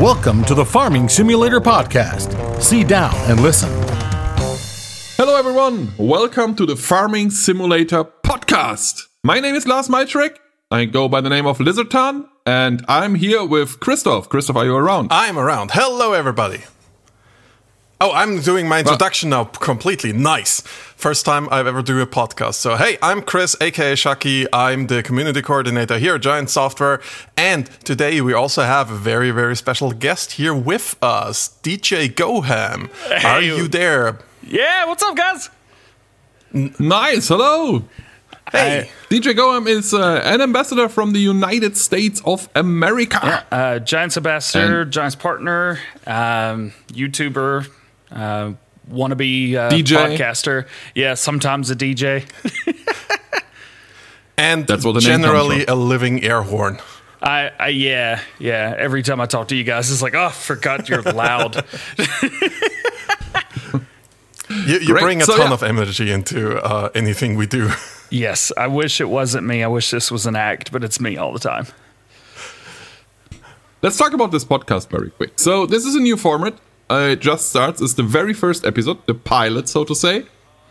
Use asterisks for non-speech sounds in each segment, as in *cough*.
Welcome to the Farming Simulator Podcast. Sit down and listen. Hello, everyone. Welcome to the Farming Simulator Podcast. My name is Lars Maitrek. I go by the name of Lizardton, and I'm here with Christoph. Christoph, are you around? I'm around. Hello, everybody. Oh, I'm doing my introduction now completely. Nice. First time I've ever do a podcast. So, hey, I'm Chris, aka Chucky. I'm the community coordinator here at Giant Software. And today we also have a very, very special guest here with us, DJ Goham. Are you there? Yeah, what's up, guys? Nice. Hello. Hey. DJ Goham is uh, an ambassador from the United States of America. Uh, Giants ambassador, Giants partner, um, YouTuber, uh, wannabe uh, DJ. podcaster. Yeah, sometimes a DJ. *laughs* And That's what the name generally from. a living air horn. I, I yeah yeah. Every time I talk to you guys, it's like, oh, forgot you're loud. *laughs* You, you bring a So, ton yeah. of energy into uh, anything we do. *laughs* yes, I wish it wasn't me. I wish this was an act, but it's me all the time. Let's talk about this podcast very quick. So, this is a new format. Uh, it just starts. It's the very first episode, the pilot, so to say.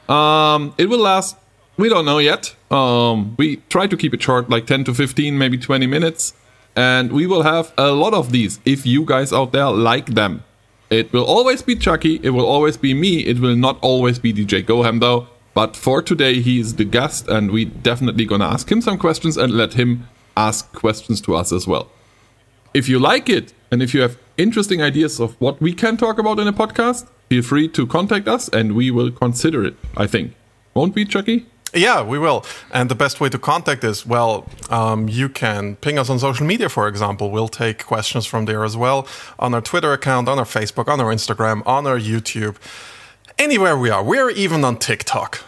Um, it will last. We don't know yet. Um, we try to keep it short, like 10 to 15, maybe 20 minutes. And we will have a lot of these if you guys out there like them. It will always be Chucky. It will always be me. It will not always be DJ Goham, though. But for today, he is the guest, and we definitely gonna ask him some questions and let him ask questions to us as well if you like it and if you have interesting ideas of what we can talk about in a podcast, feel free to contact us and we will consider it, I think. Won't we, Chucky? Yeah, we will. And the best way to contact us, well, um, you can ping us on social media, for example. We'll take questions from there as well on our Twitter account, on our Facebook, on our Instagram, on our YouTube, anywhere we are. We're even on TikTok.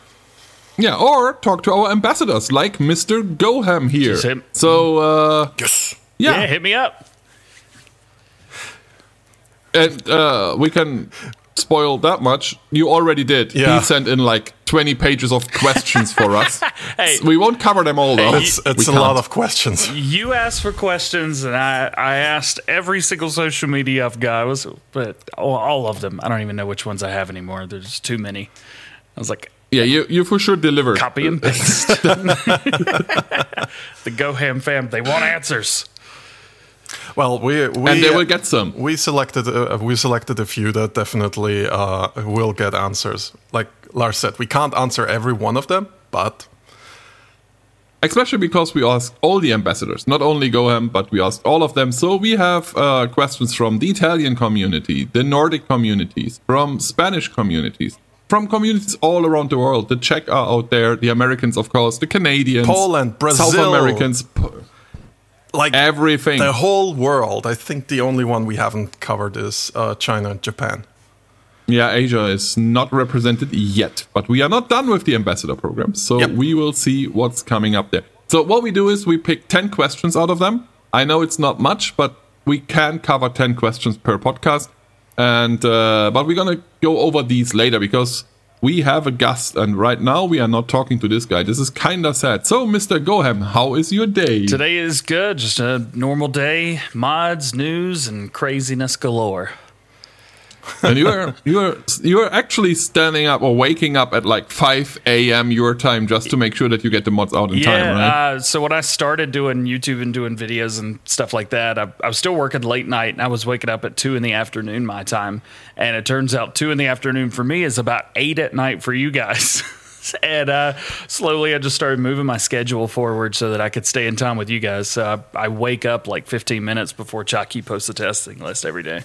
Yeah, or talk to our ambassadors like Mr. Goham here. Just him. So, uh, Yes. yeah, yeah, hit me up. And uh, we can spoil that much. You already did. Yeah. He sent in like 20 pages of questions for us. *laughs* Hey. we won't cover them all, though. It's, it's a lot can't. of questions. You asked for questions, and I, I asked every single social media I've got, was, but all, all of them. I don't even know which ones I have anymore. There's too many. I was like, Yeah, you, you for sure delivered. copy and paste. *laughs* *laughs* the GoHam fam, they want answers. Well, we, we And they will get some. We selected uh, we selected a few that definitely uh, will get answers. Like Lars said, we can't answer every one of them, but especially because we asked all the ambassadors, not only Goham, but we asked all of them. So we have uh, questions from the Italian community, the Nordic communities, from Spanish communities, from communities all around the world. The Czech are out there, the Americans, of course, the Canadians, Poland, Brazil. South Americans, p- like everything. the whole world. I think the only one we haven't covered is uh, China and Japan. Yeah, Asia is not represented yet, but we are not done with the ambassador program. So Yep. we will see what's coming up there. So what we do is we pick 10 questions out of them. I know it's not much, but we can cover 10 questions per podcast. And uh, but we're to go over these later because we have a guest and right now we are not talking to this guy. This is kind of sad. So Mr. Goham, how is your day? Today is good, just a normal day. Mods, news, and craziness galore. And you are you are you are actually standing up or waking up at like 5 a.m. your time just to make sure that you get the mods out in time, right? Yeah. Uh, so when I started doing YouTube and doing videos and stuff like that, I, I was still working late night and I was waking up at two in the afternoon my time. And it turns out two in the afternoon for me is about eight at night for you guys. *laughs* and uh, slowly I just started moving my schedule forward so that I could stay in time with you guys. So I, I wake up like 15 minutes before Chucky posts the testing list every day.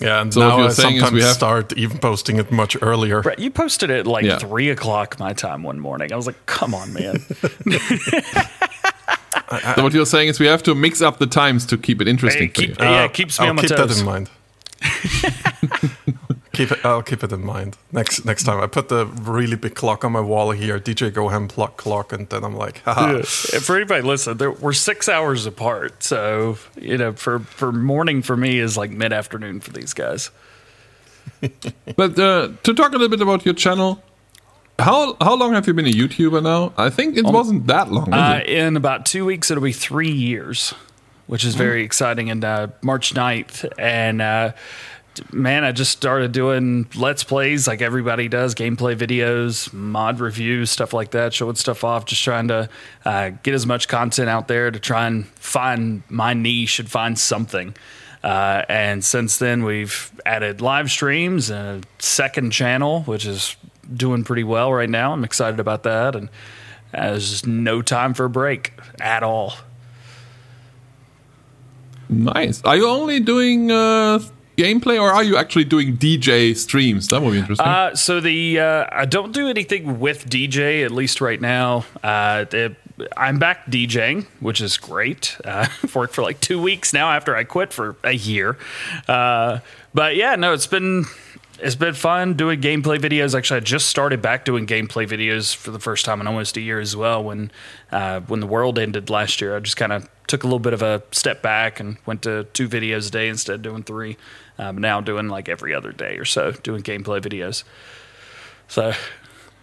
Yeah, and So now you're I saying is sometimes we have- start even posting it much earlier. Brett, you posted it like Yeah. three o'clock my time one morning. I was like, come on, man. *laughs* *laughs* So what you're saying is we have to mix up the times to keep it interesting Hey, for keep, you. yeah, Uh, it keeps me I'll on my keep toes. that in mind. *laughs* keep it. I'll keep it in mind next next time. I put the really big clock on my wall here, DJ Goham clock clock, and then I'm like, haha. Yeah. For anybody listen, there, we're six hours apart. So you know, for for morning for me is like mid afternoon for these guys. *laughs* But uh, to talk a little bit about your channel, how how long have you been a YouTuber now? I think it wasn't that long. Uh, it? in about two weeks, it'll be three years. which is very exciting, and uh, March 9th. And uh, man, I just started doing let's plays like everybody does, gameplay videos, mod reviews, stuff like that, showing stuff off, just trying to uh, get as much content out there to try and find my niche and find something. Uh, and since then, we've added live streams and a second channel, which is doing pretty well right now. I'm excited about that. And uh, there's just no time for a break at all. Nice. Are you only doing uh, gameplay, or are you actually doing DJ streams? That would be interesting. Uh, so the uh, I don't do anything with DJ at least right now. Uh, the, I'm back DJing, which is great. Uh, I've *laughs* worked for like two weeks now after I quit for a year. Uh, but yeah, no, it's been it's been fun doing gameplay videos. Actually, I just started back doing gameplay videos for the first time in almost a year as well. When uh, when the world ended last year, I just kind of took a little bit of a step back and went to two videos a day instead of doing three. Um, now doing like every other day or so, doing gameplay videos. So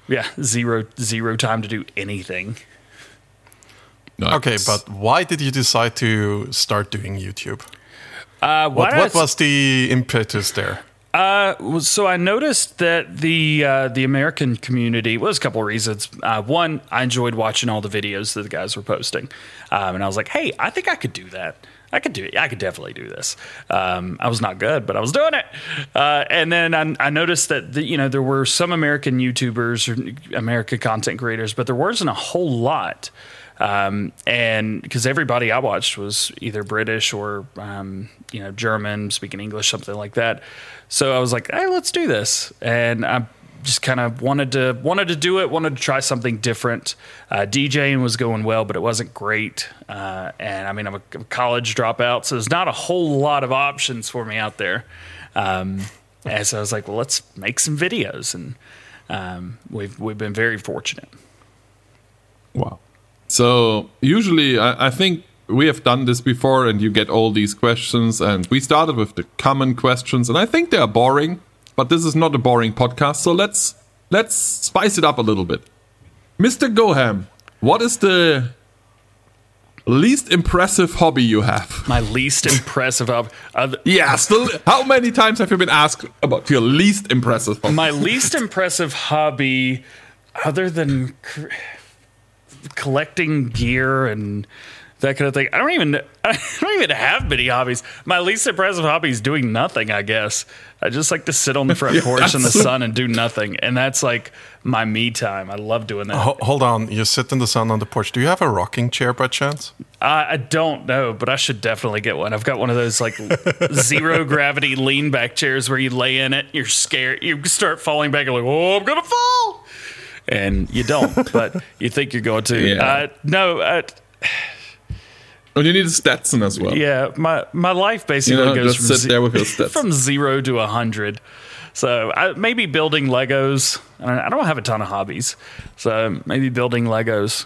yeah, zero zero time to do anything. Nice. Okay, but why did you decide to start doing YouTube? Uh, why What, did I what was the impetus there? Uh, so I noticed that the uh, the American community was a couple of reasons. Uh, one, I enjoyed watching all the videos that the guys were posting, um, and I was like, "Hey, I think I could do that. I could do it. I could definitely do this." Um, I was not good, but I was doing it. Uh, and then I, I noticed that the, you know there were some American YouTubers or American content creators, but there wasn't a whole lot um, and because everybody I watched was either British or um, you know German, speaking English, something like that. So I was like, hey, let's do this, and I just kind of wanted to wanted to do it, wanted to try something different. Uh, DJing was going well, but it wasn't great, uh, and I mean I'm a, college dropout, so there's not a whole lot of options for me out there. Um, and so I was like, well, let's make some videos, and um, we've we've been very fortunate. Wow. So usually, I, I think we have done this before, and you get all these questions. And we started with the common questions, and I think they are boring. But this is not a boring podcast, so let's let's spice it up a little bit. Mr. Goham, what is the least impressive hobby you have? My least *laughs* impressive of other, Yeah, still. How many times have you been asked about your least impressive hobby? my least impressive hobby, other than c- collecting gear and that kind of thing. I don't even *laughs* I don't even have many hobbies. My least impressive hobby is doing nothing. I guess I just like to sit on the front *laughs* porch in the sun and do nothing, and that's like my me time. I love doing that. Ho- hold on, you sit in the sun on the porch. Do you have a rocking chair by chance? I, I don't know, but I should definitely get one. I've got one of those like *laughs* zero gravity lean back chairs where you lay in it, you're scared, you start falling back, you're like, oh, I'm gonna fall, and you don't, but you think you're going to. Yeah. Uh, no, uh, Oh, you need a Stetson as well. yeah, my my life basically You know, goes from, sit there with your *laughs* from zero to a hundred. So I, maybe building Legos. I don't, I don't have a ton of hobbies, so maybe building Legos.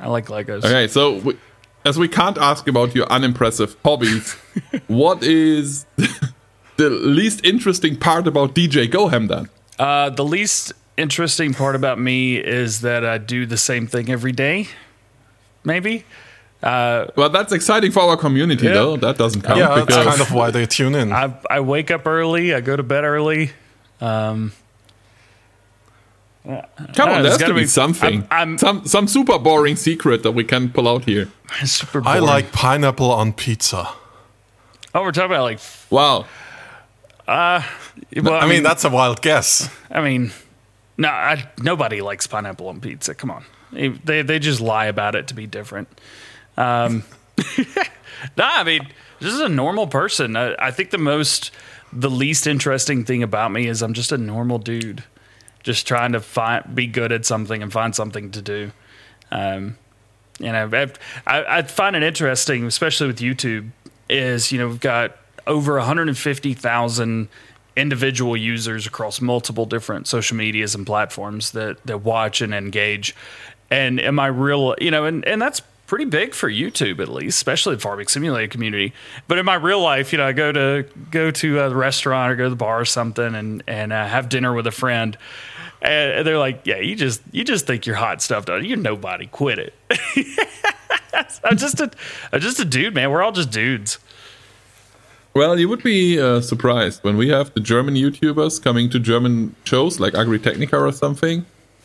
I like Legos. Okay, so we, as we can't ask about your unimpressive hobbies, *laughs* what is *laughs* the least interesting part about DJ Goham then? Uh, the least interesting part about me is that I do the same thing every day. Maybe. Uh, Well, that's exciting for our community, Yeah. though. That doesn't count yeah, that's kind of why they tune in. I I wake up early. I go to bed early. Um, come Uh, on, there's there's gotta be, be- something, I'm- I'm- some some super boring secret that we can pull out here. *laughs* super I like pineapple on pizza. Oh, we're talking about like. Wow, Well, I mean, that's a wild guess. I mean, no, I, nobody likes pineapple on pizza. Come on, they, they they just lie about it to be different. Um, *laughs* no, I mean, this is a normal person. I, I think the most, the least interesting thing about me is I'm just a normal dude, just trying to find, be good at something and find something to do. Um, you know, I, I, I find it interesting, especially with YouTube, is you know we've got over 150,000 individual users across multiple different social medias and platforms that that watch and engage. And am I real? You know, and and that's pretty big for YouTube at least, especially the Farming Simulator community. But in my real life, you know, I go to go to a restaurant or go to the bar or something and and uh, have dinner with a friend. And they're like, "Yeah, you just you just think you're hot stuff, don't you? You're nobody. Quit it." *laughs* I'm just a, I'm just a dude, man. We're all just dudes. Well, you would be uh, surprised when we have the German YouTubers coming to German shows like Agritechnica or something.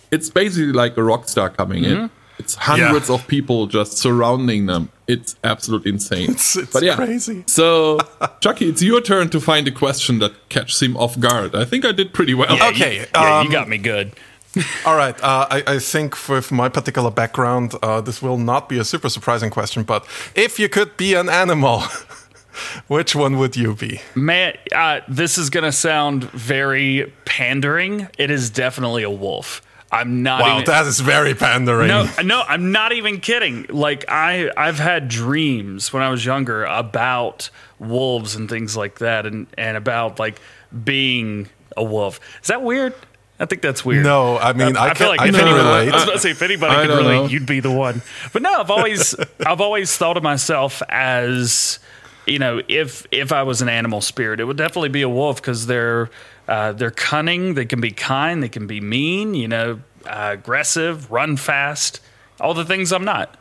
It's basically like a rock star coming Mm-hmm. in. It's hundreds Yeah. of people just surrounding them. It's absolutely insane. It's- it's but yeah, crazy. So, Chucky, it's your turn to find a question that catches him off guard. I think I did pretty well. Yeah, Okay, you, yeah, um, you got me good. *laughs* All right. Uh, I, I think with my particular background, uh, this will not be a super surprising question. But if you could be an animal, *laughs* which one would you be? Man, uh, this is gonna sound very pandering. It is definitely a wolf. I'm not. Wow, even, that is very pandering. No, no, I'm not even kidding. Like I, I've had dreams when I was younger about wolves and things like that, and and about like being a wolf. Is that weird? I think that's weird. No, I uh, mean, I feel like I if can anyone, relate. I was about to say if anybody I could don't relate, know. you'd be the one. But no, I've always, *laughs* I've always thought of myself as, you know, if if I was an animal spirit, it would definitely be a wolf because they're uh, they're cunning, they can be kind, they can be mean, you know, uh, aggressive, run fast, all the things I'm not.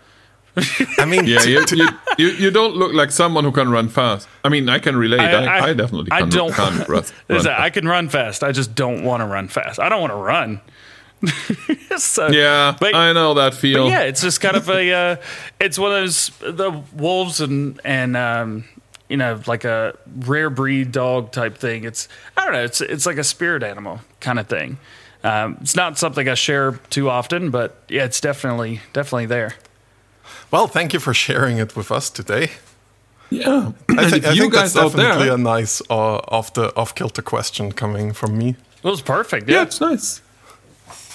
I mean, Yeah, you, *laughs* you, you, you don't look like someone who can run fast. I mean, I can relate. I, I, definitely I can, don't. can't *laughs* run, Is run that- I can run fast. I just don't want to run fast. I don't want to run. *laughs* so, Yeah, but, I know that feel. but yeah, it's just kind of a. Uh, it's one of those the wolves and and um, you know like a rare breed dog type thing. It's I don't know. It's it's like a spirit animal kind of thing. Um, it's not something I share too often, but yeah, it's definitely definitely there. well, thank you for sharing it with us today. yeah. I, And think if I you think that's guys out definitely there, a nice uh, off the off kilter question coming from me. It was perfect. yeah, Yeah. it's nice.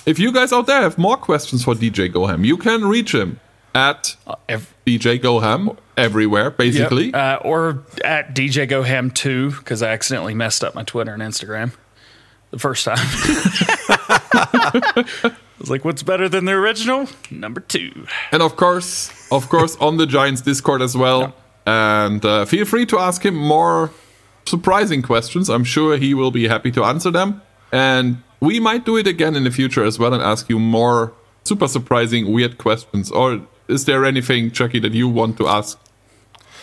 If you guys out there have more questions for DJ Goham, you can reach him at Ev- DJ Goham everywhere, basically. Uh, or at DJ Goham 2, because I accidentally messed up my Twitter and Instagram the first time. *laughs* I was like, what's better than the original? Number two. And of course, of course, on the Giants Discord as well. And uh, feel free to ask him more surprising questions. I'm sure he will be happy to answer them. And we might do it again in the future as well and ask you more super surprising, weird questions. Or is there anything, Chucky, that you want to ask?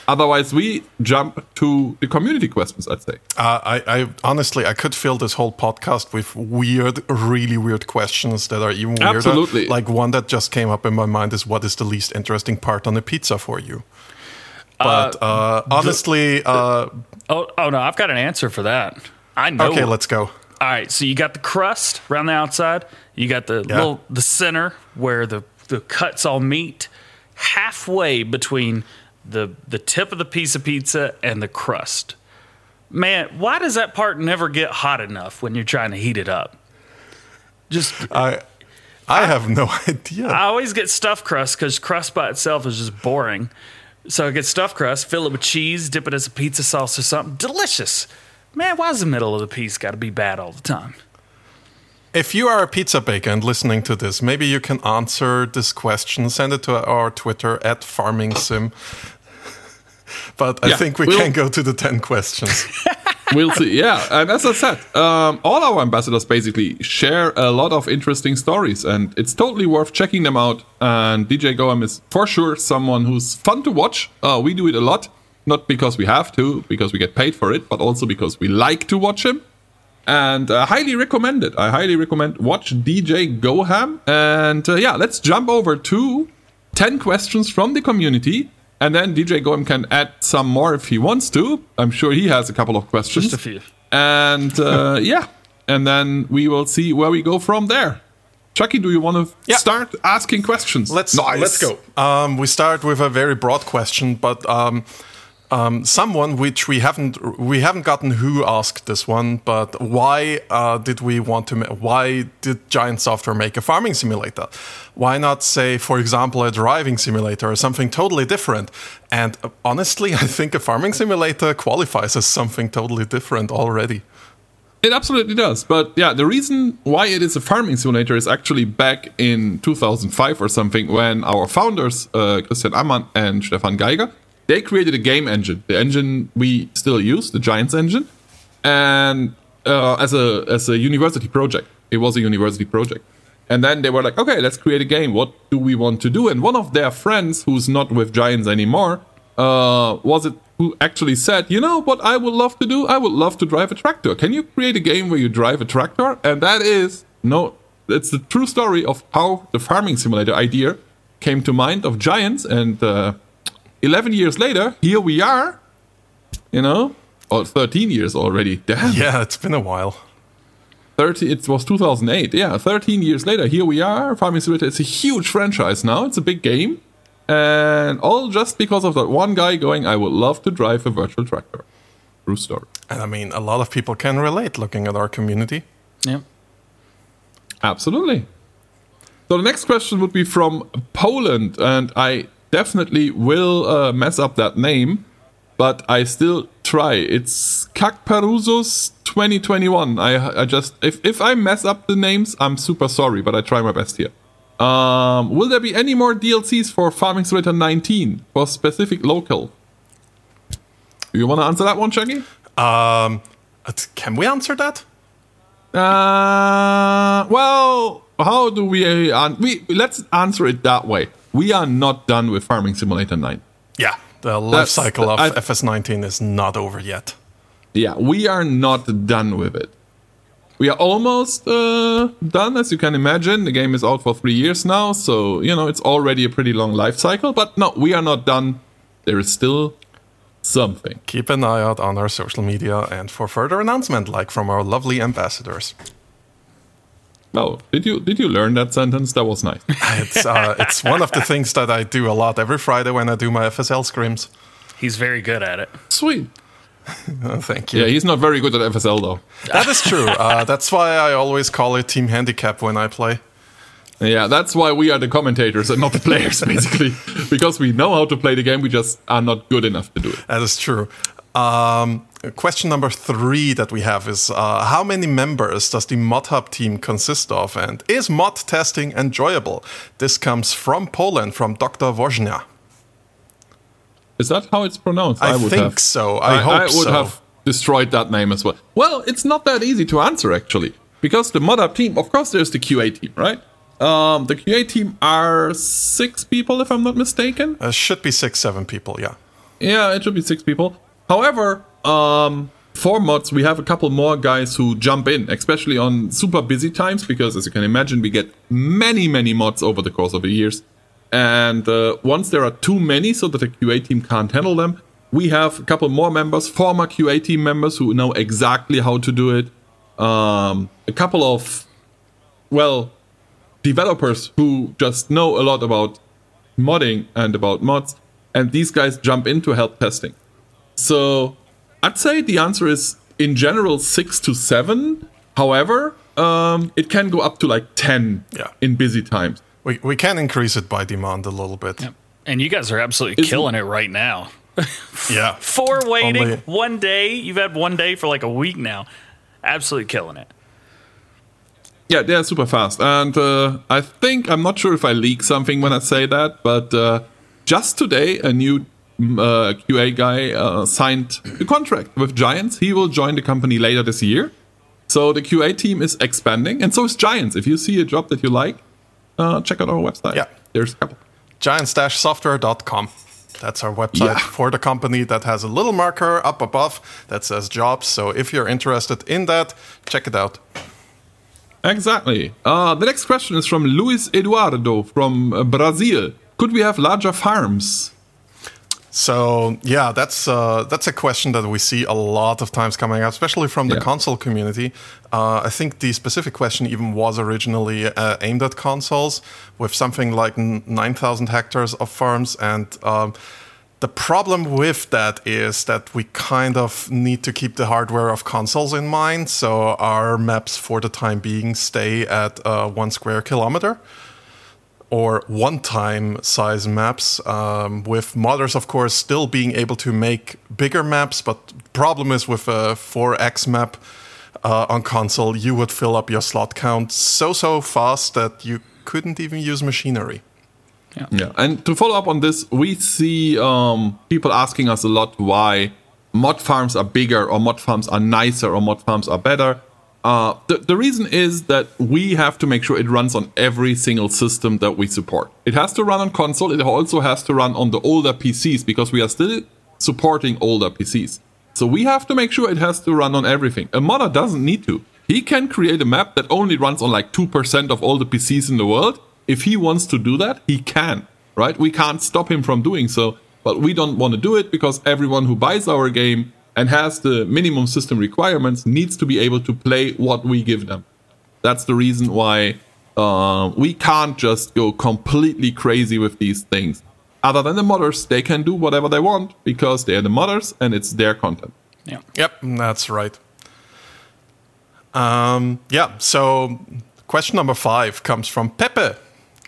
Otherwise, we jump to the community questions, I'd say. Uh, I, I honestly, I could fill this whole podcast with weird, really weird questions that are even weirder. Absolutely. Like one that just came up in my mind is, "What is the least interesting part on a pizza for you?" But uh, honestly, uh, Oh, oh no, I've got an answer for that. I know. okay, let's go. All right, so you got the crust around the outside. You got the Yeah. little the center where the the cuts all meet. Halfway between the the tip of the piece of pizza and the crust. Man, why does that part never get hot enough when you're trying to heat it up? Just I, I have no *laughs* idea. I always get stuffed crust because crust by itself is just boring. So I get stuffed crust, fill it with cheese, dip it as a pizza sauce or something. Delicious. Man, why why's the middle of the piece got to be bad all the time? If you are a pizza baker and listening to this, maybe you can answer this question. Send it to our Twitter at FarmingSim. *laughs* But I Yeah, think we we'll- can go to the 10 questions. *laughs* we'll see. Yeah, and as I said, um, all our ambassadors basically share a lot of interesting stories, and it's totally worth checking them out. And DJ Goham is for sure someone who's fun to watch. Uh, we do it a lot, not because we have to, because we get paid for it, but also because we like to watch him. And I highly recommend it. I highly recommend watch DJ Goham. And uh, yeah, let's jump over to 10 questions from the community. And then DJ Goham can add some more if he wants to. I'm sure he has a couple of questions. Just a few. And uh, *laughs* yeah, and then we will see where we go from there. Chucky, do you want to Yeah. start asking questions? Let's Nice. let's go. Um, we start with a very broad question, but um, um, someone which we haven't we haven't gotten who asked this one, but why uh, did we want to? Ma- why did Giant Software make a farming simulator? Why not say, for example, a driving simulator or something totally different? And honestly, I think a farming simulator qualifies as something totally different already. It absolutely does. But yeah, the reason why it is a farming simulator is actually back in 2005 or something when our founders, uh, Christian Ammann and Stefan Geiger, they created a game engine, the engine we still use, the Giants engine, and uh, as a as a university project. It was a university project, And then they were like, okay, let's create a game. What do we want to do? And one of their friends, who's not with Giants anymore, uh, was it who actually said, you know what I would love to do? I would love to drive a tractor. Can you create a game where you drive a tractor? And that is no, it's the true story of how the farming simulator idea came to mind of Giants. And uh, 11 years later, here we are, you know, or 13 years already. Damn. Yeah, it's been a while. 30 it was 2008 yeah 13 years later here we are farming simulator it's a huge franchise now it's a big game and all just because of that one guy going i would love to drive a virtual tractor true story And I mean, a lot of people can relate looking at our community. Yeah. absolutely so the next question would be from poland and i definitely will uh, mess up that name but i still try it's kakperusos 2021 i i just if if i mess up the names i'm super sorry but i try my best here um will there be any more dlcs for farming simulator 19 for specific local you want to answer that one shaggy Um, can we answer that? Uh, well, how do we? Uh, we let's answer it that way. We are not done with Farming Simulator 9. Yeah, the life That's- cycle of I- FS19 is not over yet. Yeah, we are not done with it. We are almost uh, done, as you can imagine. The game is out for three years now, so you know it's already a pretty long life cycle. But no, we are not done. There is still something. Keep an eye out on our social media and for further announcement, like from our lovely ambassadors. Oh, did you did you learn that sentence? That was nice. *laughs* It's uh, it's one of the things that I do a lot every Friday when I do my FSL scrims. He's very good at it. Sweet. Uh, *laughs* thank you. Yeah, he's not very good at FSL though. That is true. Uh, that's why I always call it team handicap when I play. Yeah, that's why we are the commentators and not the players, *laughs* basically. because we know how to play the game, we just are not good enough to do it. That is true. Um, question number three that we have is uh, How many members does the Mod Hub team consist of? And is mod testing enjoyable? This comes from Poland, from Dr. Woznia. Is that how it's pronounced? I would think have, so. I hope I would so. have destroyed that name as well. Well, it's not that easy to answer actually, because the Mod Hub team, of course, there's the QA team, right? Um, the QA team are six people, if I'm not mistaken. Uh, should be six, seven people, yeah. Yeah, it should be six people. However, um, for mods, we have a couple more guys who jump in, especially on super busy times, because as you can imagine, we get many, many mods over the course of the years. And uh, once there are too many, so that the QA team can't handle them, we have a couple more members, former QA team members who know exactly how to do it. Um, a couple of, well, developers who just know a lot about modding and about mods, and these guys jump in to help testing. So I'd say the answer is in general six to seven. However, um, it can go up to like ten Yeah. in busy times. We, we can increase it by demand a little bit. And you guys are absolutely Isn't- killing it right now. *laughs* Yeah. *laughs* Four waiting, Only- one day. You've had one day for like a week now. Absolutely killing it. Yeah, they're super fast, and uh, I think I'm not sure if I leak something when I say that, but uh, just today a new uh, QA guy uh, signed a contract with Giants. He will join the company later this year. So the QA team is expanding, and so is Giants. If you see a job that you like, uh, check out our website. Yeah. there's a couple. giants-software.com. That's our website Yeah. for the company that has a little marker up above that says jobs. So if you're interested in that, check it out. Exactly. Uh, the next question is from Luis Eduardo from uh, Brazil. Could we have larger farms? So yeah, that's uh, that's a question that we see a lot of times coming up, especially from the Yeah. console community. Uh, I think the specific question even was originally uh, aimed at consoles, with something like nine thousand hectares of farms, and um, the problem with that is that we kind of need to keep the hardware of consoles in mind. So our maps, for the time being, stay at uh, one square kilometer or one-time size maps um, with modders of course still being able to make bigger maps but problem is with a 4x map uh, on console you would fill up your slot count so so fast that you couldn't even use machinery Yeah, yeah. and to follow up on this, we see um, people asking us a lot why mod farms are bigger or mod farms are nicer or mod farms are better. Uh, the, the reason is that we have to make sure it runs on every single system that we support. It has to run on console. It also has to run on the older PCs because we are still supporting older PCs. So we have to make sure it has to run on everything. A modder doesn't need to. He can create a map that only runs on like 2% of all the PCs in the world. If he wants to do that, he can, right? We can't stop him from doing so, but we don't want to do it because everyone who buys our game and has the minimum system requirements needs to be able to play what we give them. That's the reason why uh, we can't just go completely crazy with these things. Other than the modders, they can do whatever they want because they're the modders and it's their content. Yeah. Yep, that's right. Um, yeah, so question number five comes from Pepe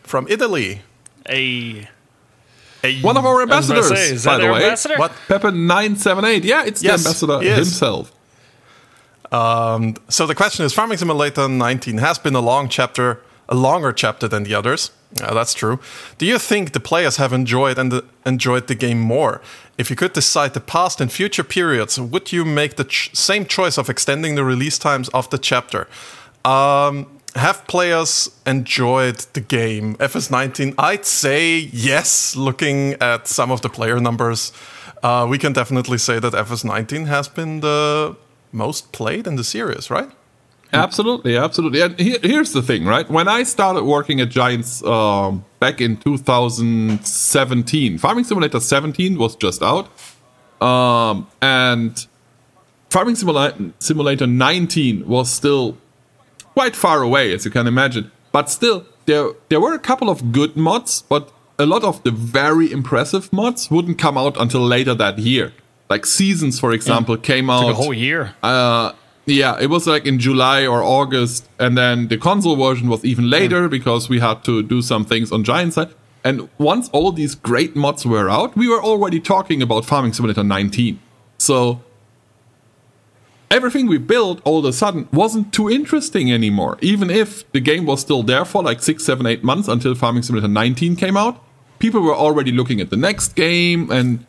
from Italy. A One of our I was about to ambassadors, say, by the way. ambassador? What? Pepe978. Yeah, it's Yes, the ambassador himself. So the question is: Farming Simulator 19 has been a long chapter, a longer chapter than the others. Uh, that's true. Do you think the players have enjoyed and enjoyed the game more? If you could decide the past and future periods, would you make the ch- same choice of extending the release times of the chapter? Um, have players enjoyed the game? FS19, I'd say yes. Looking at some of the player numbers, uh, we can definitely say that FS19 has been the most played in the series, right? Absolutely, absolutely. And here, here's the thing, right? When I started working at Giants um, back in 2017, Farming Simulator 17 was just out, um, and Farming Simula- Simulator 19 was still quite far away, as you can imagine. But still, there there were a couple of good mods, but a lot of the very impressive mods wouldn't come out until later that year. Like Seasons, for example, came out a whole year. uh, yeah, it was like in July or August, and then the console version was even later because we had to do some things on Giant side. And once all these great mods were out, we were already talking about Farming Simulator 19. So everything we built all of a sudden wasn't too interesting anymore. Even if the game was still there for like six, seven, eight months until Farming Simulator 19 came out, people were already looking at the next game and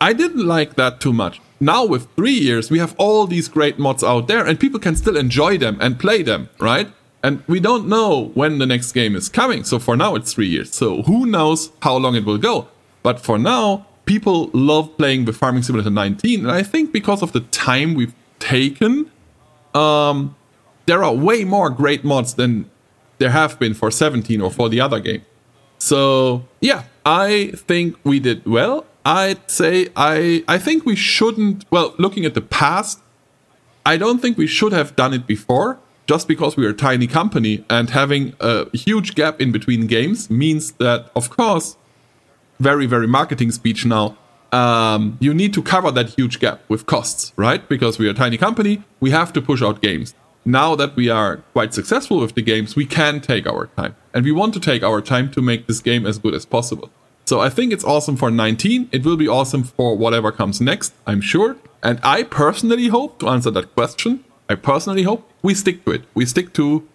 I didn't like that too much. Now with three years, we have all these great mods out there, and people can still enjoy them and play them, right? And we don't know when the next game is coming. So for now, it's three years. So who knows how long it will go? But for now, people love playing with Farming Simulator 19, and I think because of the time we've taken, um, there are way more great mods than there have been for 17 or for the other game. So yeah, I think we did well. I'd say I I think we shouldn't. Well, looking at the past, I don't think we should have done it before. Just because we are a tiny company and having a huge gap in between games means that, of course, very very marketing speech now. Um, you need to cover that huge gap with costs, right? Because we are a tiny company, we have to push out games. Now that we are quite successful with the games, we can take our time. And we want to take our time to make this game as good as possible. So I think it's awesome for 19. It will be awesome for whatever comes next, I'm sure. And I personally hope, to answer that question, I personally hope we stick to it. We stick to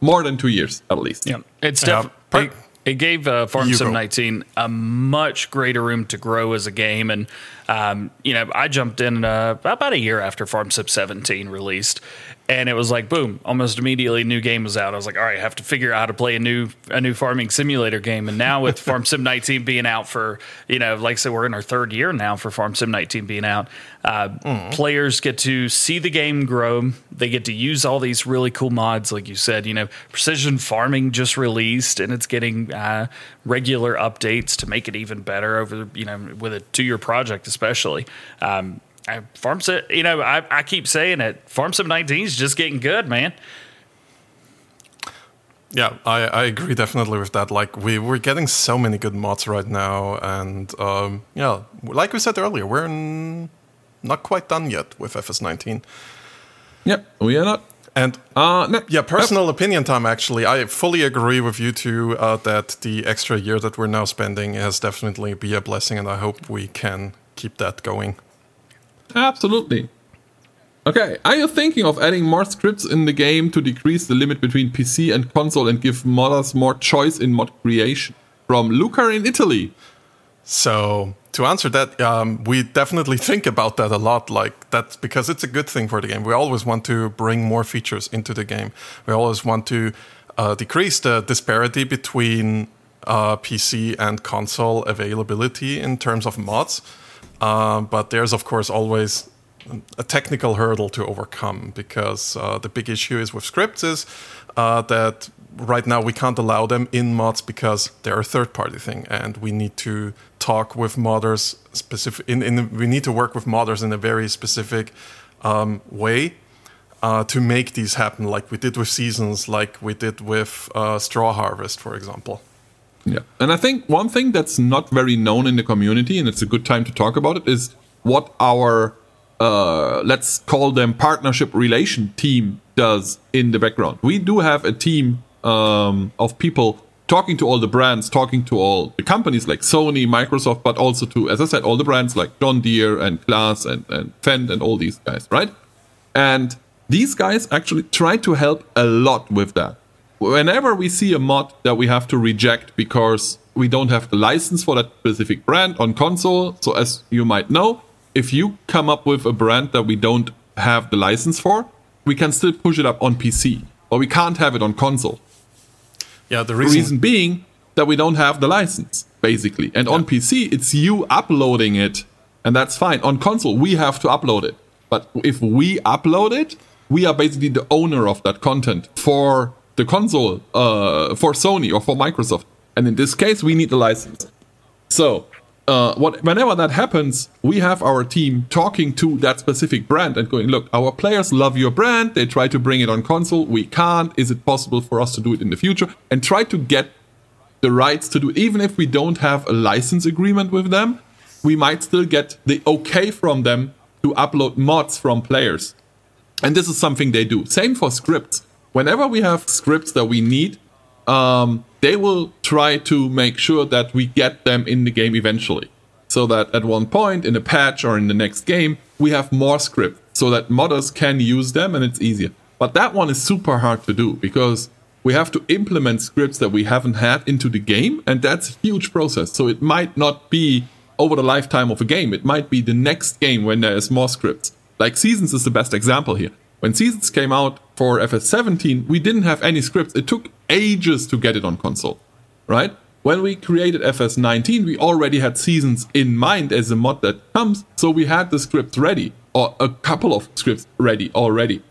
more than two years, at least. Yeah, it's Yeah, def- per- it, gave uh, Farm Sim go. 19 a much greater room to grow as a game, and um, you know, I jumped in uh, about a year after Farm Sim 17 released, and it was like boom, almost immediately new game was out. I was like, all right, I have to figure out how to play a new a new farming simulator game. And now with *laughs* Farm Sim 19 being out for you know, like I said, we're in our third year now for Farm Sim 19 being out. Uh, Players get to see the game grow. They get to use all these really cool mods, like you said. You know, precision farming just released, and it's getting uh, regular updates to make it even better over you know with a two year project, especially. Um, I, Farm Sim, you know, I, I keep saying it. Farm Sim 19 is just getting good, man. Yeah, I, I agree definitely with that. Like we we're getting so many good mods right now, and um, yeah, like we said earlier, we're n- not quite done yet with FS19. Yep, we are not. And Uh, no, yeah, personal opinion time. Actually, I fully agree with you two uh, that the extra year that we're now spending has definitely be a blessing, and I hope we can keep that going. Absolutely. Okay, are you thinking of adding more scripts in the game to decrease the limit between PC and console and give modders more choice in mod creation? From Luca in Italy. So to answer that, um, we definitely *laughs* think about that a lot. Like that's because it's a good thing for the game. We always want to bring more features into the game. We always want to uh, decrease the disparity between uh, PC and console availability in terms of mods. Uh, but there's of course always a technical hurdle to overcome because uh, the big issue is with scripts is uh, that right now we can't allow them in mods because they're a third party thing and we need to talk with modders specific in, in we need to work with modders in a very specific um, way uh, to make these happen like we did with seasons like we did with uh, straw harvest for example yeah and i think one thing that's not very known in the community and it's a good time to talk about it is what our uh, let's call them partnership relation team does in the background we do have a team um, of people talking to all the brands, talking to all the companies like Sony, Microsoft, but also to, as I said, all the brands like John Deere and Claas and, and Fendt and all these guys, right? And these guys actually try to help a lot with that. Whenever we see a mod that we have to reject because we don't have the license for that specific brand on console, so as you might know, if you come up with a brand that we don't have the license for, we can still push it up on PC, but we can't have it on console. Yeah, the reason, reason, being that we don't have the license, basically. And on PC, it's you uploading it, and that's fine. On console, we have to upload it. But if we upload it, we are basically the owner of that content for the console, uh, for Sony or for Microsoft. And in this case, we need the license. So uh, what, whenever that happens, we have our team talking to that specific brand and going, look, our players love your brand. They try to bring it on console. We can't. Is it possible for us to do it in the future? And try to get the rights to do it. Even if we don't have a license agreement with them, we might still get the okay from them to upload mods from players. And this is something they do. Same for scripts. Whenever we have scripts that we need, um, they will try to make sure that we get them in the game eventually. So that at one point in a patch or in the next game, we have more scripts so that modders can use them and it's easier. But that one is super hard to do because we have to implement scripts that we haven't had into the game, and that's a huge process. So it might not be over the lifetime of a game, it might be the next game when there is more scripts. Like Seasons is the best example here. When Seasons came out for FS17, we didn't have any scripts. It took ages to get it on console, right? When we created FS19, we already had Seasons in mind as a mod that comes, so we had the scripts ready, or a couple of scripts ready already.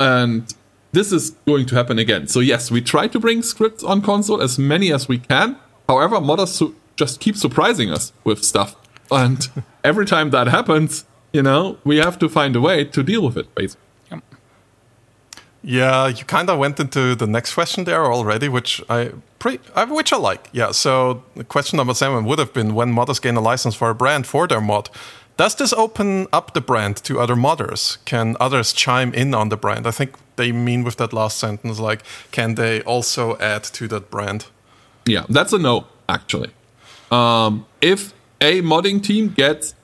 And this is going to happen again. So yes, we try to bring scripts on console as many as we can. However, modders su- just keep surprising us with stuff. And every time that happens, you know, we have to find a way to deal with it, basically. Yeah, you kind of went into the next question there already, which I pre, which I like. Yeah, so question number seven would have been when modders gain a license for a brand for their mod. Does this open up the brand to other modders? Can others chime in on the brand? I think they mean with that last sentence, like, can they also add to that brand? Yeah, that's a no, actually. Um, if a modding team gets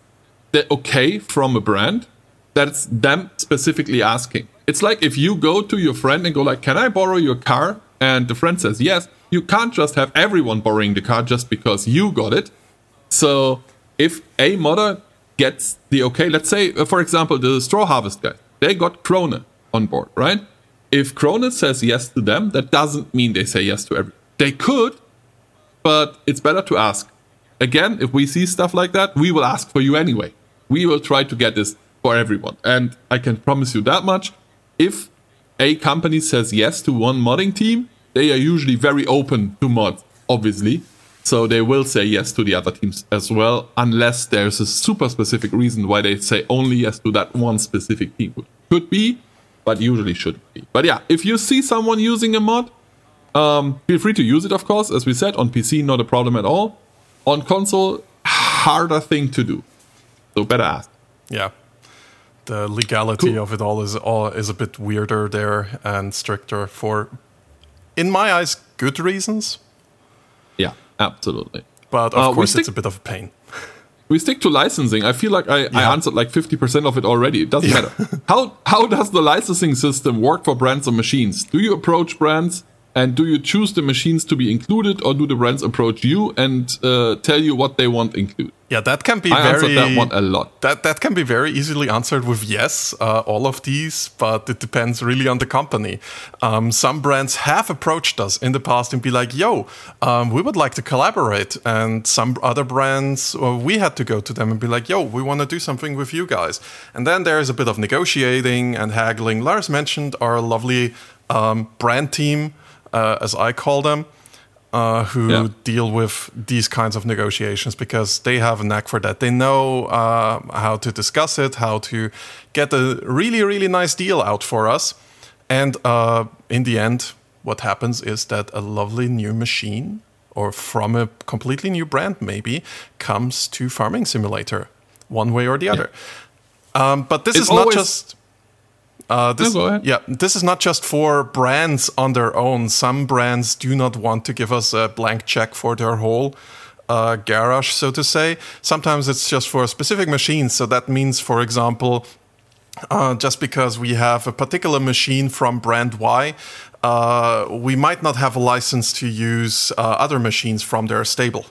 the okay from a brand, that's them specifically asking. It's like if you go to your friend and go like, "Can I borrow your car?" and the friend says yes. You can't just have everyone borrowing the car just because you got it. So if a modder gets the okay, let's say uh, for example the straw harvest guy, they got Krone on board, right? If Krone says yes to them, that doesn't mean they say yes to every. They could, but it's better to ask. Again, if we see stuff like that, we will ask for you anyway. We will try to get this for everyone. And I can promise you that much. If a company says yes to one modding team, they are usually very open to mods, obviously. So they will say yes to the other teams as well, unless there's a super specific reason why they say only yes to that one specific team. Could be, but usually should be. But yeah, if you see someone using a mod, um, feel free to use it, of course. As we said, on PC, not a problem at all. On console, harder thing to do. So better ask. Yeah. The legality Cool. of it all is all is a bit weirder there and stricter for, in my eyes, good reasons. Yeah, absolutely. But of Uh, course, it's a bit of a pain. *laughs* We stick to licensing. I feel like I, I answered like 50% of it already. It doesn't matter. how how does the licensing system work for brands and machines? Do you approach brands And do you choose the machines to be included, or do the brands approach you and uh, tell you what they want included? Yeah, that can be I very answered that one a lot. That that can be very easily answered with yes, uh, all of these, but it depends really on the company. Um, some brands have approached us in the past and be like, "Yo, um, we would like to collaborate," and some other brands, well, we had to go to them and be like, "Yo, we want to do something with you guys." And then there is a bit of negotiating and haggling. Lars mentioned our lovely um, brand team, uh, as I call them uh, who Yeah. deal with these kinds of negotiations because they have a knack for that. They know uh, how to discuss it, how to get a really, really nice deal out for us. And uh, in the end, what happens is that a lovely new machine, or from a completely new brand maybe, comes to Farming Simulator, one way or the other. Um, but this It's is not just. Uh, this, No, yeah, this is not just for brands on their own. Some brands do not want to give us a blank check for their whole uh, garage, so to say. Sometimes it's just for specific machines. So that means, for example, uh, just because we have a particular machine from brand Y, uh, we might not have a license to use uh, other machines from their stable.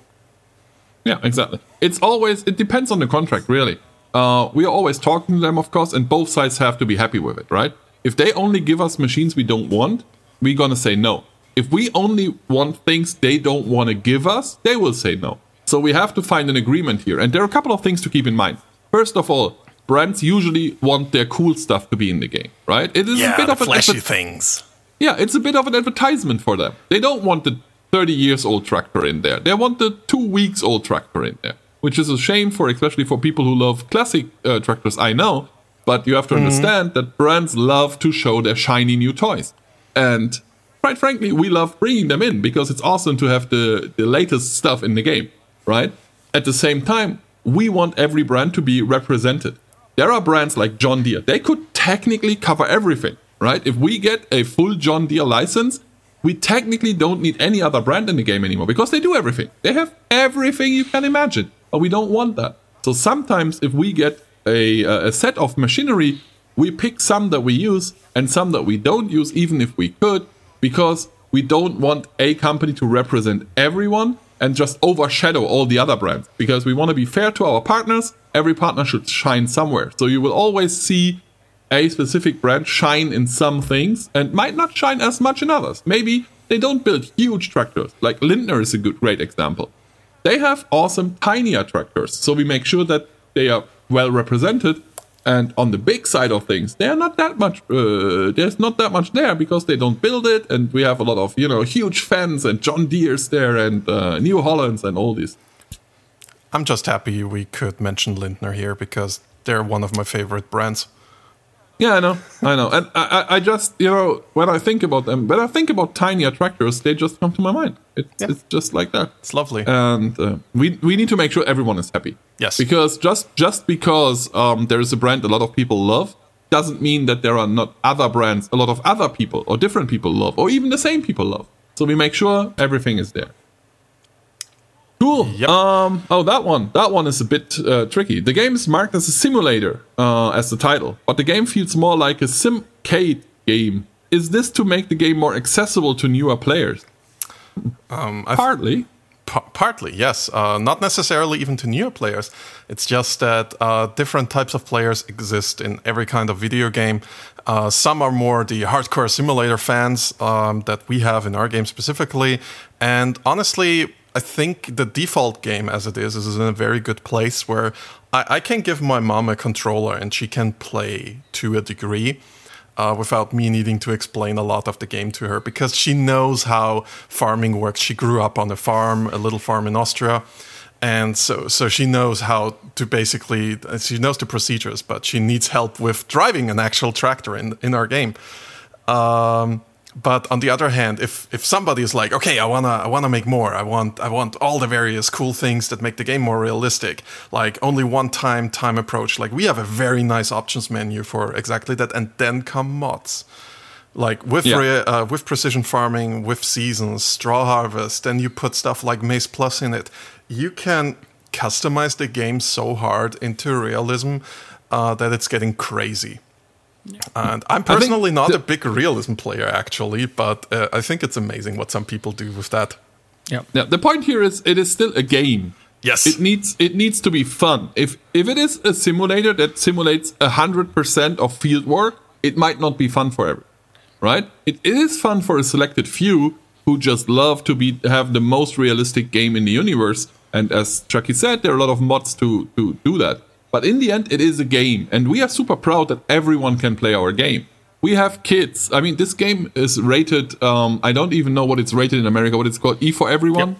Yeah, exactly. It's always it depends on the contract, really. Uh, we are always talking to them, of course, and both sides have to be happy with it, right? If they only give us machines we don't want, we're gonna say no. If we only want things they don't want to give us, they will say no. So we have to find an agreement here, and there are a couple of things to keep in mind. First of all, brands usually want their cool stuff to be in the game, right? It is a bit of an adver- things. yeah, it's a bit of an advertisement for them. They don't want the 30 years old tractor in there. They want the two weeks old tractor in there, which is a shame for, especially for people who love classic uh, tractors. I know, but you have to understand that brands love to show their shiny new toys, and quite frankly, we love bringing them in because it's awesome to have the the latest stuff in the game, right? At the same time, we want every brand to be represented. There are brands like John Deere. They could technically cover everything, right? If we get a full John Deere license, we technically don't need any other brand in the game anymore because they do everything. They have everything you can imagine, but we don't want that. So sometimes if we get a, uh, a set of machinery, we pick some that we use and some that we don't use, even if we could, because we don't want a company to represent everyone and just overshadow all the other brands. Because we want to be fair to our partners. Every partner should shine somewhere. So you will always see a specific brand shine in some things and might not shine as much in others. Maybe they don't build huge tractors. Like Lindner is a good great example. They have awesome tiny attractors. so we make sure that they are well represented. And on the big side of things, they are not that much. Uh, there's not that much there because they don't build it, and we have a lot of you know huge fans and John Deere's there and uh, New Hollands and all these. I'm just happy we could mention Lindner here because they're one of my favorite brands. Yeah, I know, I know, and I, I I just you know when I think about them, when I think about tiny attractors, they just come to my mind. It's, Yeah. it's just like that. It's lovely. and uh, we we need to make sure everyone is happy. Yes. Because just just because um, there is a brand a lot of people love doesn't mean that there are not other brands a lot of other people or different people love or even the same people love. So we make sure everything is there. Cool. Yep. Um. Oh, that one. That one is a bit uh, tricky. The game is marked as a simulator, uh, as the title, but the game feels more like a simcade game. Is this to make the game more accessible to newer players? Um, Partly. Pa- partly, yes. Uh, not necessarily even to newer players. It's just that uh, different types of players exist in every kind of video game. Uh, some are more the hardcore simulator fans um, that we have in our game specifically. And honestly, I think the default game as it is is in a very good place where I, I can give my mom a controller and she can play to a degree uh, without me needing to explain a lot of the game to her because she knows how farming works. She grew up on a farm, a little farm in Austria. And so, so she knows how to basically, she knows the procedures, but she needs help with driving an actual tractor in, in our game. Um, but on the other hand, if if somebody is like, okay, I wanna I wanna make more, I want I want all the various cool things that make the game more realistic, like only one time time approach. Like we have a very nice options menu for exactly that, and then come mods. Like with Yeah. re- uh, with precision farming, with seasons, straw harvest, then you put stuff like Maize Plus in it. You can customize the game so hard into realism uh, that it's getting crazy. And I'm personally not a big realism player, actually, but uh, I think it's amazing what some people do with that. Yep. Yeah, the point here is it is still a game. Yes. It needs it needs to be fun. If if it is a simulator that simulates hundred percent of field work, it might not be fun for everyone. Right? It, it is fun for a selected few who just love to be have the most realistic game in the universe. And as Chucky said, there are a lot of mods to to do that. But in the end, it is a game, and we are super proud that everyone can play our game. We have kids. I mean, this game is rated. Um, I don't even know what it's rated in America. What it's called? E for everyone.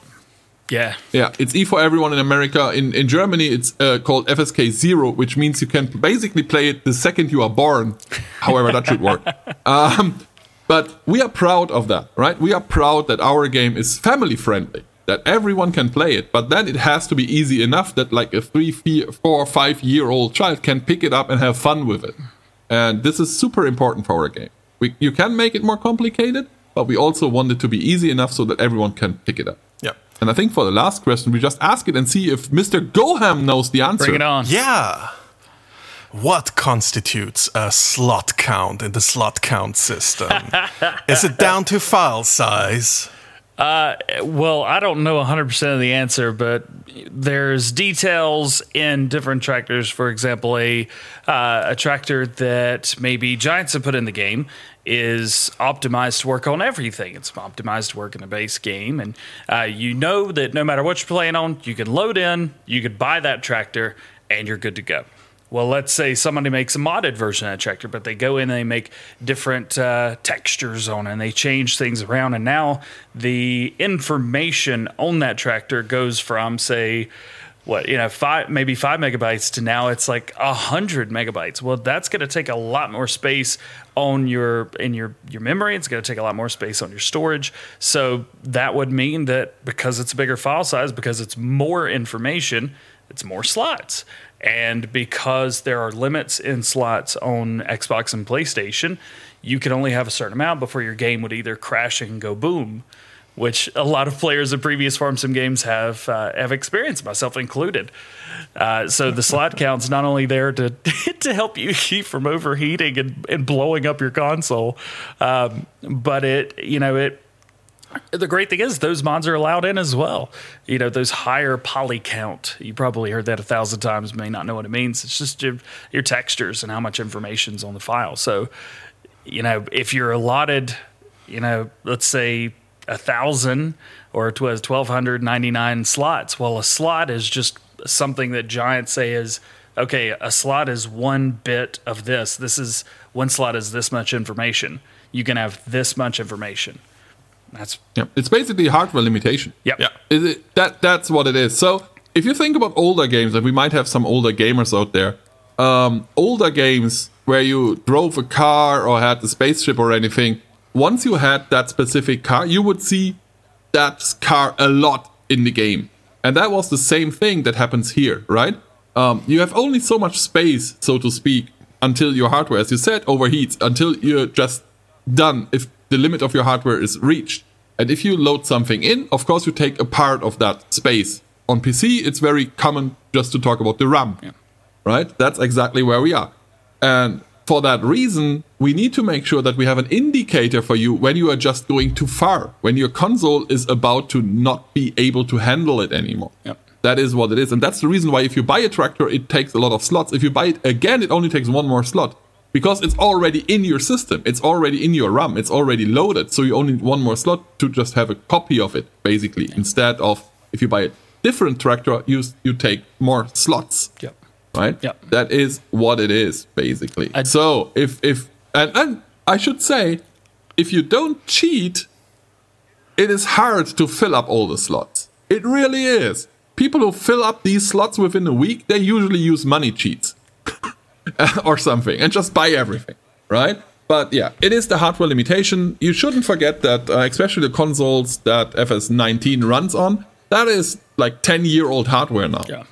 Yeah. Yeah, it's E for everyone in America. In in Germany, it's uh, called FSK Zero, which means you can basically play it the second you are born. *laughs* However, that should work. Um, but we are proud of that, right? We are proud that our game is family friendly, that everyone can play it. But then it has to be easy enough that like a three, four, or five year old child can pick it up and have fun with it. And this is super important for our game. We, you can make it more complicated, but we also want it to be easy enough so that everyone can pick it up. Yeah. And I think for the last question, we just ask it and see if Mr. Goham knows the answer. Bring it on. Yeah. What constitutes a slot count in the slot count system? *laughs* Is it down to file size? Well, I don't know 100% of the answer, but there's details in different tractors. For example, a uh, a tractor that maybe Giants have put in the game is optimized to work on everything. It's optimized to work in a base game, and uh, you know that no matter what you're playing on, you can load in, you could buy that tractor, and you're good to go. Well, let's say somebody makes a modded version of that tractor, but they go in and they make different uh, textures on it and they change things around. And now the information on that tractor goes from, say, what, you know, five, maybe five megabytes to now it's like a hundred megabytes. Well, that's going to take a lot more space on your, in your, your memory. It's going to take a lot more space on your storage. So that would mean that because it's a bigger file size, because it's more information, it's more slots. And because there are limits in slots on Xbox and PlayStation, you can only have a certain amount before your game would either crash and go boom, which a lot of players of previous farm sim games have uh, have experienced, myself included. Uh, so the slot *laughs* count's not only there to *laughs* to help you keep from overheating and, and blowing up your console, um, but it you know it the great thing is those mods are allowed in as well. You know, those higher poly count. You probably heard that a thousand times, may not know what it means. It's just your, your textures and how much information's on the file. So, you know, if you're allotted, you know, let's say a thousand or it was 1299 uh, slots. Well, a slot is just something that giants say is okay, a slot is one bit of this. This is one slot is this much information. You can have this much information. That's Yeah, it's basically hardware limitation. Yep. Yeah. Is it that that's what it is. So if you think about older games, and we might have some older gamers out there, um, older games where you drove a car or had a spaceship or anything, once you had that specific car, you would see that car a lot in the game. And that was the same thing that happens here, right? Um, you have only so much space, so to speak, until your hardware, as you said, overheats, until you're just done if the limit of your hardware is reached. And if you load something in, of course, you take a part of that space. On PC, it's very common just to talk about the RAM, right? That's exactly where we are. And for that reason, we need to make sure that we have an indicator for you when you are just going too far, when your console is about to not be able to handle it anymore. Yep. That is what it is. And that's the reason why if you buy a tractor, it takes a lot of slots. If you buy it again, it only takes one more slot because it's already in your system. It's already in your RAM. It's already loaded. So you only need one more slot to just have a copy of it, basically, instead of if you buy a different tractor, you, you take more slots yep. right? Yep. That is what it is, basically. I- so if if and, and I should say, if you don't cheat, it is hard to fill up all the slots. It really is. People who fill up these slots within a week, they usually use money cheats *laughs* or something and just buy everything, right? But yeah, it is the hardware limitation. You shouldn't forget that, uh, especially the consoles that FS19 runs on, that is like 10 year old hardware now Yeah.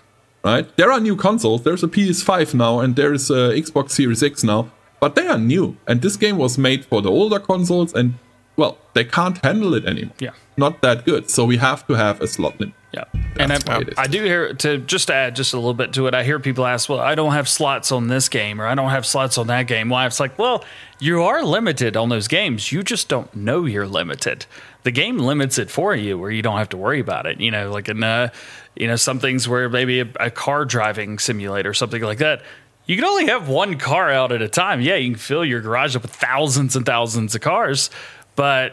right? There are new consoles. There's a PS5 now, and there's a Xbox Series X now, but they are new. And this game was made for the older consoles, and well, they can't handle it anymore. Yeah. Not that good. So we have to have a slot limit. Yeah, and That's why I. I do hear to just add just a little bit to it. I hear people ask, "Well, I don't have slots on this game, or I don't have slots on that game." Why? It's like, well, you are limited on those games. You just don't know you're limited. The game limits it for you, where you don't have to worry about it. You know, like in uh, you know some things where maybe a, a car driving simulator, something like that. You can only have one car out at a time. Yeah, you can fill your garage up with thousands and thousands of cars, but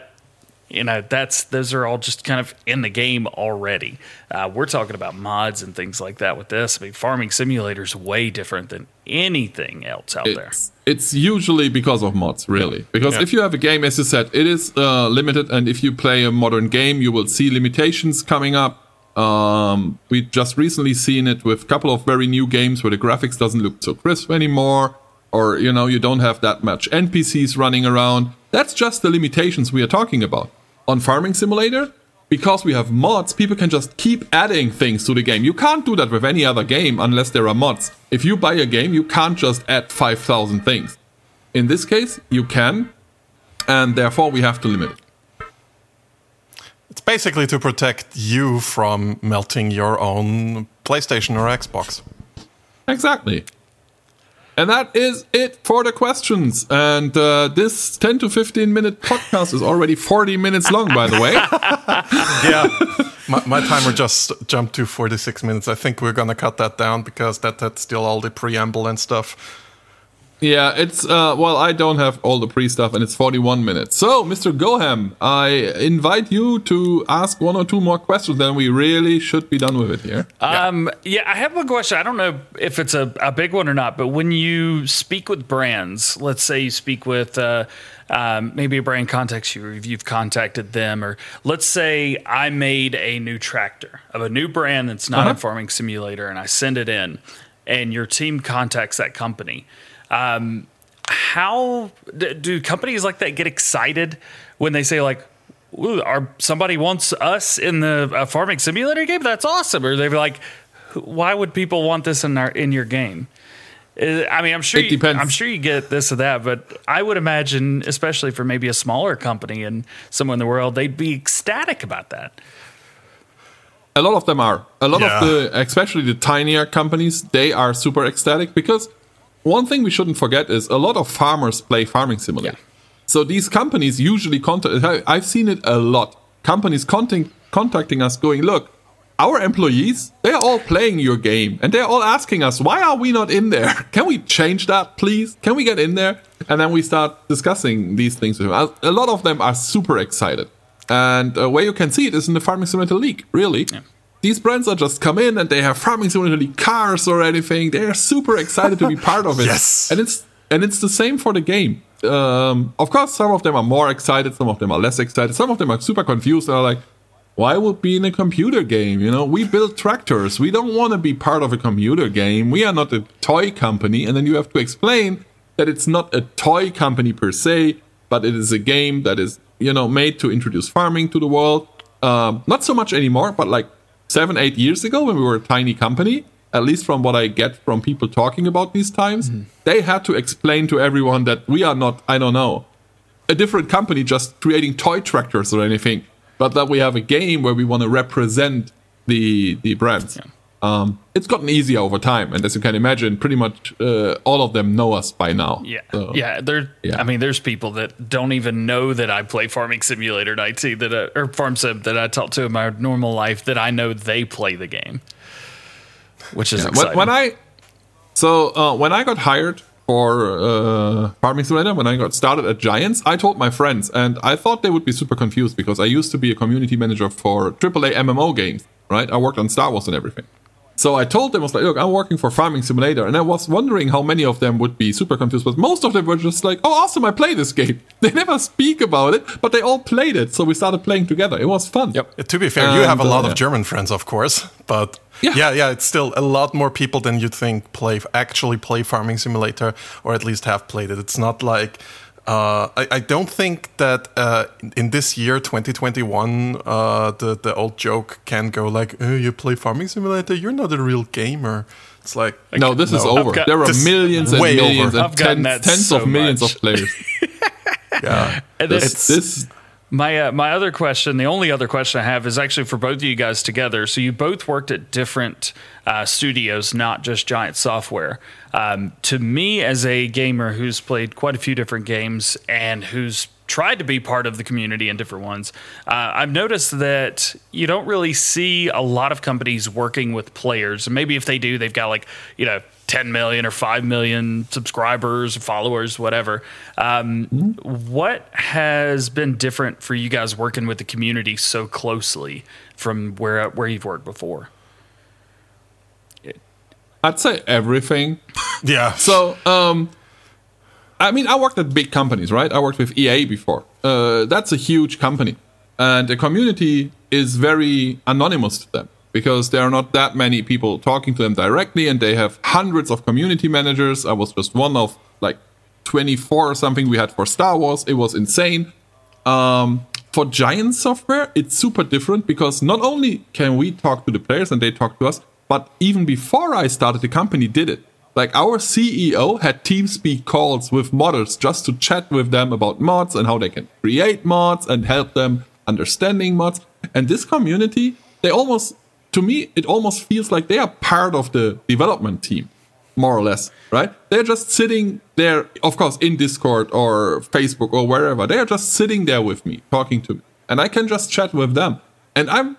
you know that's those are all just kind of in the game already uh, we're talking about mods and things like that with this i mean farming simulators way different than anything else out there It's, it's usually because of mods, really. Because Yeah. if you have a game, as you said, it is uh, limited, and if you play a modern game, you will see limitations coming up. Um, we just recently seen it with a couple of very new games where the graphics doesn't look so crisp anymore, or you know you don't have that much NPCs running around. That's just the limitations we are talking about. On Farming Simulator, because we have mods, people can just keep adding things to the game. You can't do that with any other game unless there are mods. If you buy a game, you can't just add 5,000 things. In this case, you can, and therefore we have to limit it. It's basically to protect you from melting your own PlayStation or Xbox. Exactly. And that is it for the questions. And uh, this 10 to 15 minute podcast is already 40 minutes long, by the way. *laughs* Yeah. my, my timer just jumped to 46 minutes. I think we're going to cut that down because that that's still all the preamble and stuff. Yeah, it's uh well, I don't have all the pre stuff and it's 41 minutes. So, Mr. Goham, I invite you to ask one or two more questions, then we really should be done with it here. um, yeah i have one question i don't know if it's a, a big one or not but when you speak with brands let's say you speak with uh, um, maybe a brand contacts you or if you've contacted them or let's say i made a new tractor of a new brand that's not Uh-huh. in farming simulator and i send it in and your team contacts that company um, how do companies like that get excited when they say like Ooh, our somebody wants us in the uh, farming simulator game that's awesome or they're like why would people want this in our in your game Uh, I mean, I'm sure. It You. I'm sure you get this or that, but I would imagine, especially for maybe a smaller company and somewhere in the world, they'd be ecstatic about that. A lot of them are. A lot Yeah. of the, especially the tinier companies, they are super ecstatic because one thing we shouldn't forget is a lot of farmers play Farming Simulator. So these companies usually contact. I've seen it a lot. Companies contact, contacting us, going, "Look, our employees, they are all playing your game, and they're all asking us, why are we not in there? *laughs* Can we change that, please? Can we get in there?" And then we start discussing these things with them. A a lot of them are super excited, and uh, where you can see it is in the Farming Simulator League. Really, these brands are just come in and they have Farming Simulator cars or anything. They are super excited to be part of *laughs* it. Yes. and it's and it's the same for the game. Um, of course, some of them are more excited, some of them are less excited, some of them are super confused. They're like, "Why would be in a computer game? You know, we build tractors. We don't want to be part of a computer game. We are not a toy company." And then you have to explain that it's not a toy company per se, but it is a game that is you know made to introduce farming to the world. Um, not so much anymore, but like seven, eight years ago when we were a tiny company, at least from what I get from people talking about these times, mm-hmm. they had to explain to everyone that we are not, I don't know, a different company just creating toy tractors or anything, but that we have a game where we want to represent the the brands. Um, it's gotten easier over time, and as you can imagine, pretty much uh, all of them know us by now. Yeah, So- yeah. There. yeah. I mean, there's people that don't even know that I play Farming Simulator and IT that I, or Farm Sim that I talk to in my normal life that I know they play the game, which is When, exciting. when I so uh, when I got hired for uh, Farming Simulator, when I got started at Giants, I told my friends, and I thought they would be super confused because I used to be a community manager for AAA MMO games. Right, I worked on Star Wars and everything. So I told them, I was like, look, I'm working for Farming Simulator. And I was wondering how many of them would be super confused, but most of them were just like, oh, awesome, I play this game. *laughs* They never speak about it, but they all played it. So we started playing together. It was fun. Yep. To be fair, you have a And, uh, lot of. German friends, of course, but Yeah. yeah. yeah, it's still a lot more people than you'd think play actually play Farming Simulator or at least have played it. It's not like uh, I, I don't think that uh, in this year 2021 uh, the the old joke can go like, oh, you play Farming Simulator, you're not a real gamer. It's like No, this is over. Got- there are millions and millions over. and tens, tens so of millions much. of players. *laughs* yeah, And This, it's- this My uh, my other question, the only other question I have is actually for both of you guys together. So you both worked at different uh, studios, not just Giant Software. Um, to me, as a gamer who's played quite a few different games and who's tried to be part of the community in different ones, uh, I've noticed that you don't really see a lot of companies working with players. And maybe if they do, they've got like you know 10 million or 5 million subscribers, followers, whatever. Um, mm-hmm. What has been different for you guys working with the community so closely from where where you've worked before? I'd say everything. *laughs* Yeah. so, um, I mean, I worked at big companies, right? I worked with EA before. Uh, that's a huge company, and the community is very anonymous to them because there are not that many people talking to them directly and they have hundreds of community managers. I was just one of like 24 or something we had for Star Wars. It was insane. Um, for Giant Software, it's super different because not only can we talk to the players and they talk to us, but even before I started, the company did it. Like our CEO had TeamSpeak calls with modders just to chat with them about mods and how they can create mods and help them understanding mods. And this community, they almost to me, it almost feels like they are part of the development team, more or less, right? They're just sitting there, of course, in Discord or Facebook or wherever. They are just sitting there with me, talking to me. And I can just chat with them. And I'm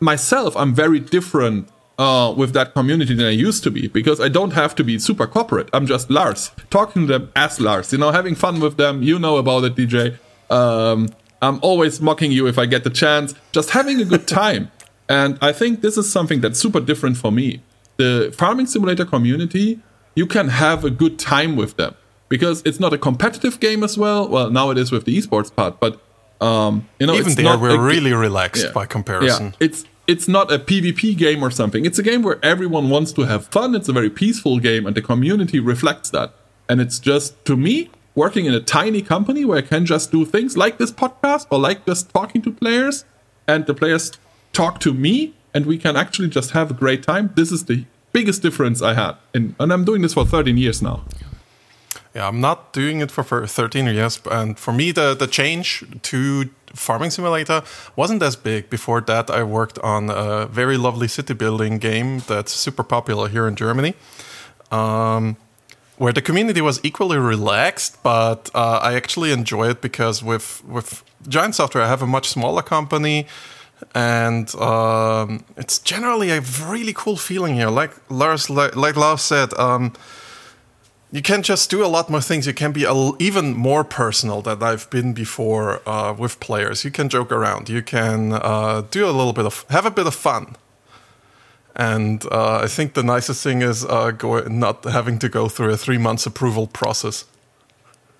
myself, I'm very different uh, with that community than I used to be because I don't have to be super corporate. I'm just Lars, talking to them as Lars, you know, having fun with them. You know about it, DJ. Um, I'm always mocking you if I get the chance, just having a good *laughs* time. And I think this is something that's super different for me. The farming simulator community, you can have a good time with them because it's not a competitive game as well. Well, now it is with the esports part, but um, you know, even there we're really relaxed yeah, by comparison. Yeah, it's it's not a PvP game or something. It's a game where everyone wants to have fun. It's a very peaceful game, and the community reflects that. And it's just to me working in a tiny company where I can just do things like this podcast or like just talking to players, and the players talk to me and we can actually just have a great time. This is the biggest difference I had. And, and I'm doing this for 13 years now. Yeah, I'm not doing it for, for 13 years. And for me, the, the change to Farming Simulator wasn't as big. Before that, I worked on a very lovely city building game that's super popular here in Germany. Um, where the community was equally relaxed, but uh, I actually enjoy it because with with Giant Software, I have a much smaller company and um, it's generally a really cool feeling here. Like Lars, like, like Lars said, um, you can just do a lot more things. You can be a, even more personal than I've been before uh, with players. You can joke around. You can uh, do a little bit of have a bit of fun. And uh, I think the nicest thing is uh, go, not having to go through a three months approval process.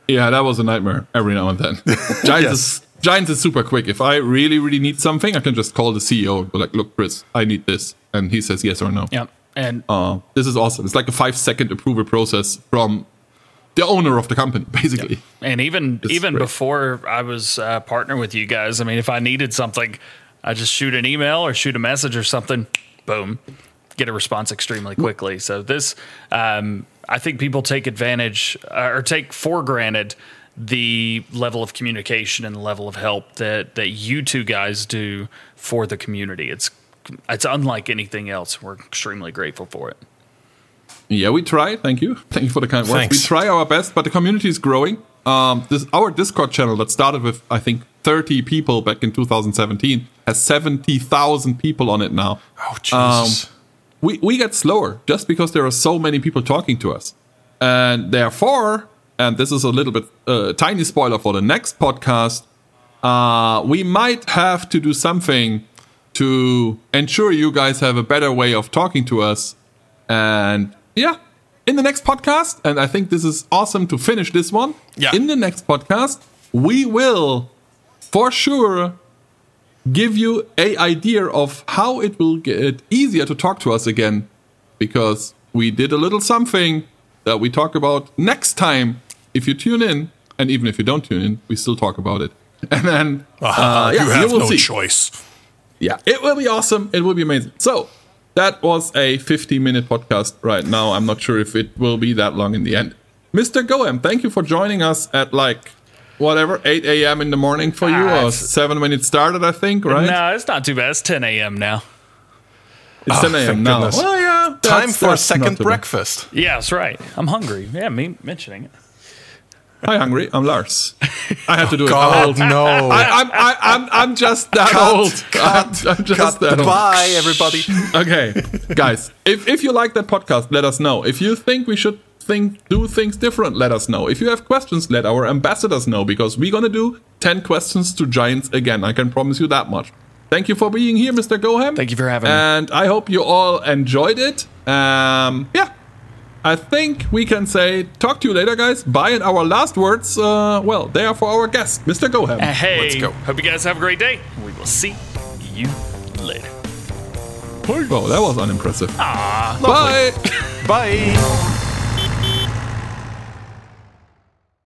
Yeah, that was a nightmare every now and then. *laughs* Giants yes. Giants is super quick. If I really, really need something, I can just call the CEO. Like, look, Chris, I need this, and he says yes or no. Yeah, and uh, this is awesome. It's like a five second approval process from the owner of the company, *laughs* basically. Yeah. And even it's even great. before I was uh, partner with you guys, I mean, if I needed something, I just shoot an email or shoot a message or something. Boom, get a response extremely quickly. So this, um, I think people take advantage uh, or take for granted the level of communication and the level of help that that you two guys do for the community. It's it's unlike anything else. We're extremely grateful for it. Yeah, we try. Thank you. Thank you for the kind words. We try our best, but the community is growing. Um, this our Discord channel that started with I think 30 people back in 2017 has 70,000 people on it now. Oh Jesus. Um, we we get slower just because there are so many people talking to us, and therefore and this is a little bit uh, tiny spoiler for the next podcast. Uh, we might have to do something to ensure you guys have a better way of talking to us. And yeah, in the next podcast, and I think this is awesome to finish this one. Yeah. In the next podcast, we will for sure give you a idea of how it will get easier to talk to us again because we did a little something that we talk about next time if you tune in, and even if you don't tune in, we still talk about it. *laughs* And then uh, yeah, you have you no see. choice. Yeah, it will be awesome. It will be amazing. So that was a 50 minute podcast right now. I'm not sure if it will be that long in the end. Mr. Goham, thank you for joining us at like whatever 8 a.m. in the morning for you, Ah, or seven when it started. I think right. No, it's not too bad. It's 10 a.m. now. It's 10 a.m. now. goodness. Well, yeah, Time for a second too bad. breakfast. Yeah, that's right. I'm hungry. Yeah, me mentioning it. Hi, hungry. I'm Lars. I have to do it. I'm God, no. *laughs* I, I'm, I, I'm, I'm just that Cut, old. cut, I'm, *laughs* I'm just cut. that old. Bye, everybody. *laughs* Okay, guys, if if you like that podcast, let us know. If you think we should think do things different, let us know. If you have questions, let our ambassadors know because we're gonna do ten questions to giants again. I can promise you that much. Thank you for being here, Mr. Goham. Thank you for having me. And I hope you all enjoyed it. Um, yeah. I think we can say talk to you later, guys. Bye. And our last words, uh, well, they are for our guest, Mr. Goham. Uh, Hey, Let's go. hope you guys have a great day. We will see you later. Oh, that was unimpressive. Bye. *laughs* Bye.